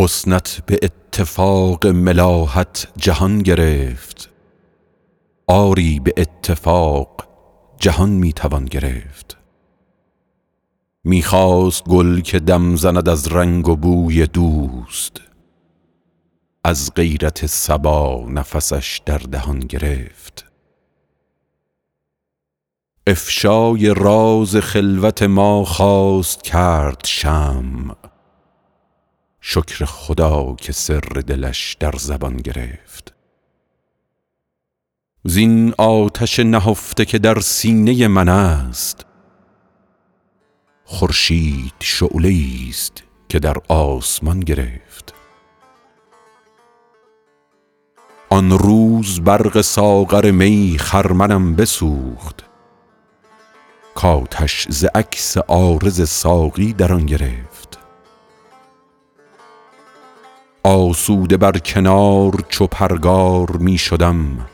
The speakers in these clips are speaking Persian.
حسنت به اتفاق ملاحت جهان گرفت. آری به اتفاق جهان می‌توان گرفت. می‌خواست گل که دم زند از رنگ و بوی دوست. از غیرت سبا نفسش در دهان گرفت. افشای راز خلوت ما خواست کرد شم شکر خدا که سر دلش در زبان گرفت. زین آتش نهفته که در سینه من است خورشید شعله است که در آسمان گرفت. آن روز برق ساغر می خرمنم بسوخت. کاتش ز عکس عارض ساقی در آن گرفت. آسوده بر کنار چو پرگار می شدم.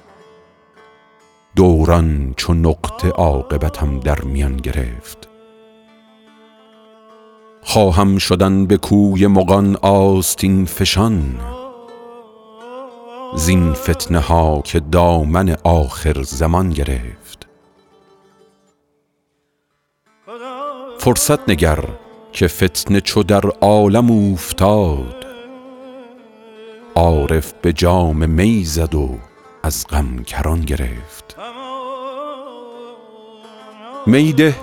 دوران چو نقطه عاقبتم در میان گرفت. خواهم شدن به کوی مغان آستین فشان. زین فتنه ها که دامن آخر زمان گرفت. فرصت نگر که فتنه چو در عالم اوفتاد. عارف به جام می زد و از غم کران گرفت. میده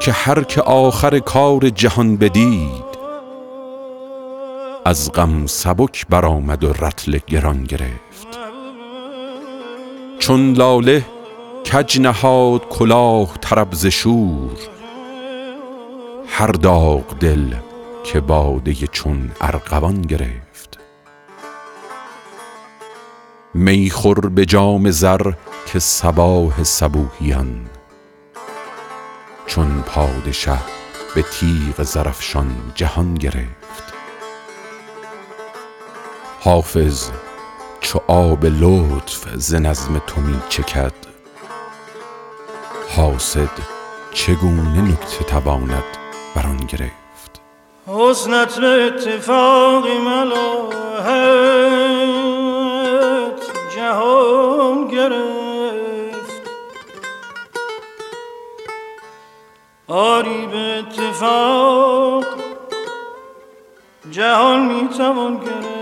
که هر که آخر کار جهان بدید از غم سبک برآمد و رطل گران گرفت. چون لاله کج نهاد کلاه طرب ز شور هر داغ دل که باده چون ارغوان گرفت. می خور به جام زر که صباح صبوحیان. چون پادشه به تیغ زرافشان جهان گرفت. حافظ چو آب لطف ز نظم تو می چکد. حاسد چگونه نکته تواند بر آن گرفت؟ حسنت به اتفاق ملاحت اتفاق جهان می‌توان گرفت.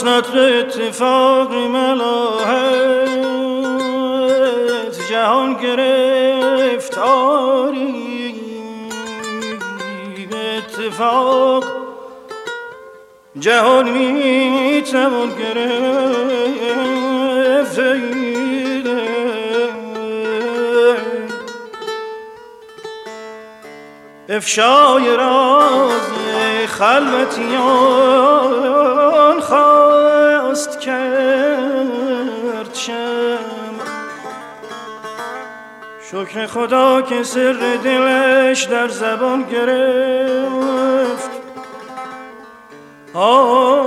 حسنت به اتفاق ملاحت جهان گرفت آری به اتفاق. جهان می توان گرفت. افشای راز خلوتیان کرد شم شکر خدا که سر دلش در زبان گرفت. آه.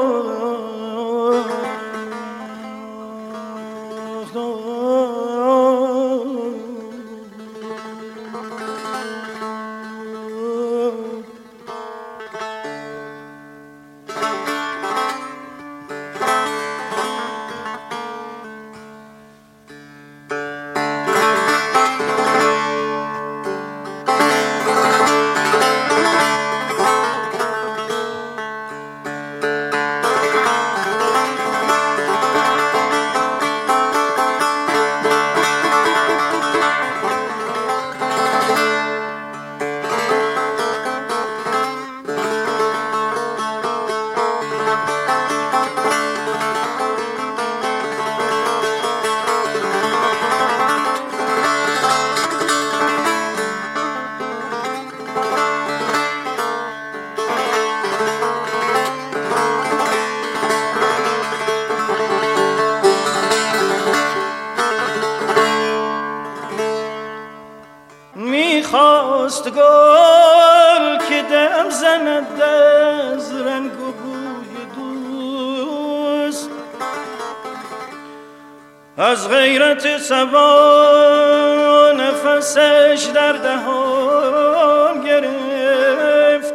از غیرت سبا نفسش در دهان گرفت.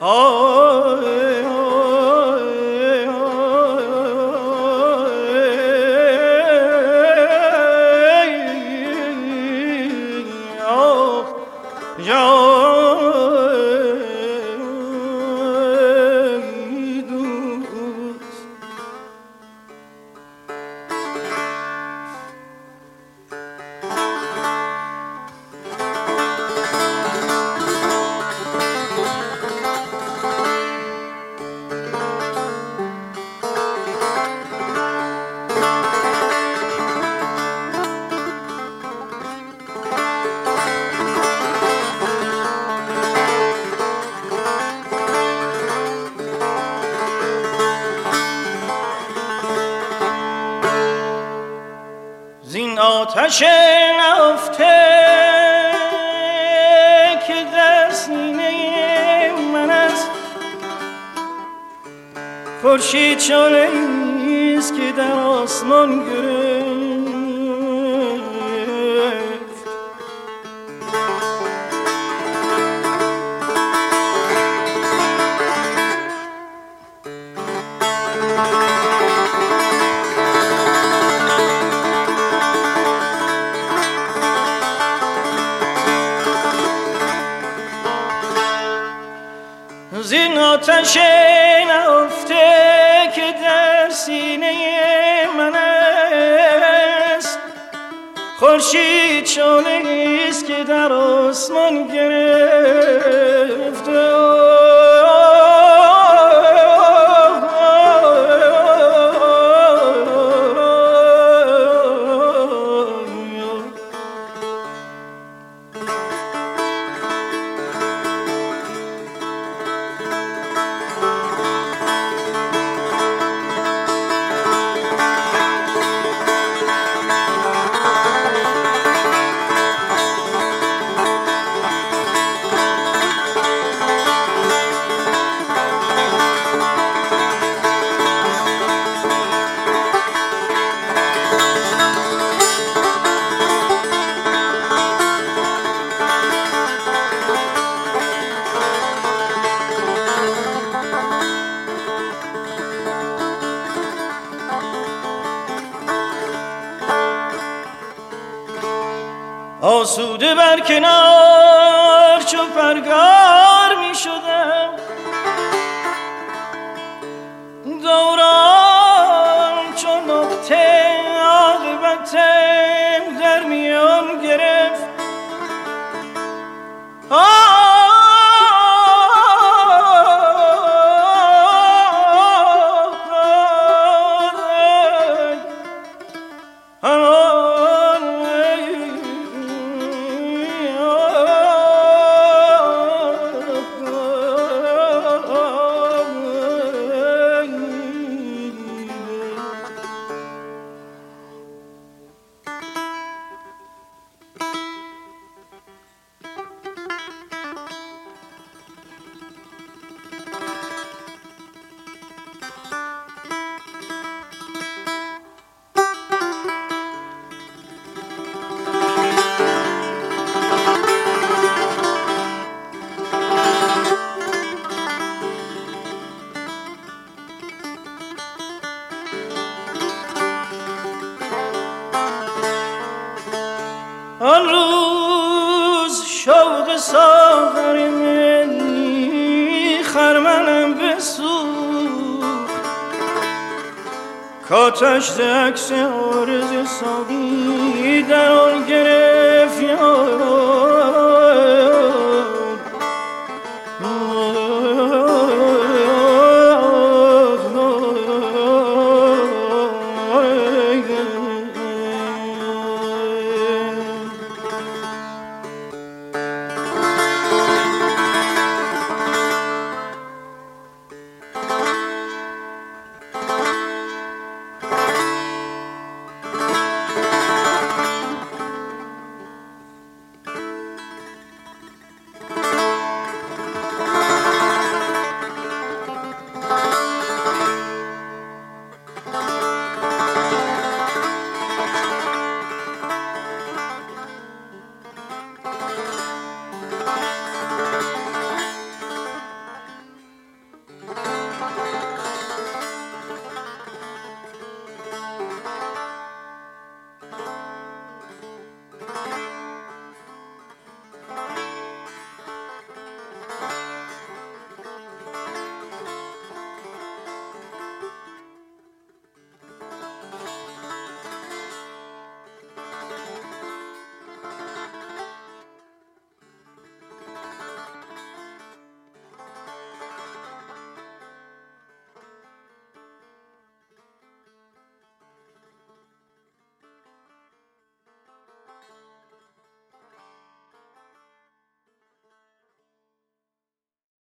آه. خورشید شاله است که در آسمان گرفت زین آتش نفته که در سینه من است. خورشید شانه است که در آسمان گرفته آسوده بر آن روز شوق ساغر منی خرمنم بسوخت. کاتش عکس عارض ساقی در آن گرفت یار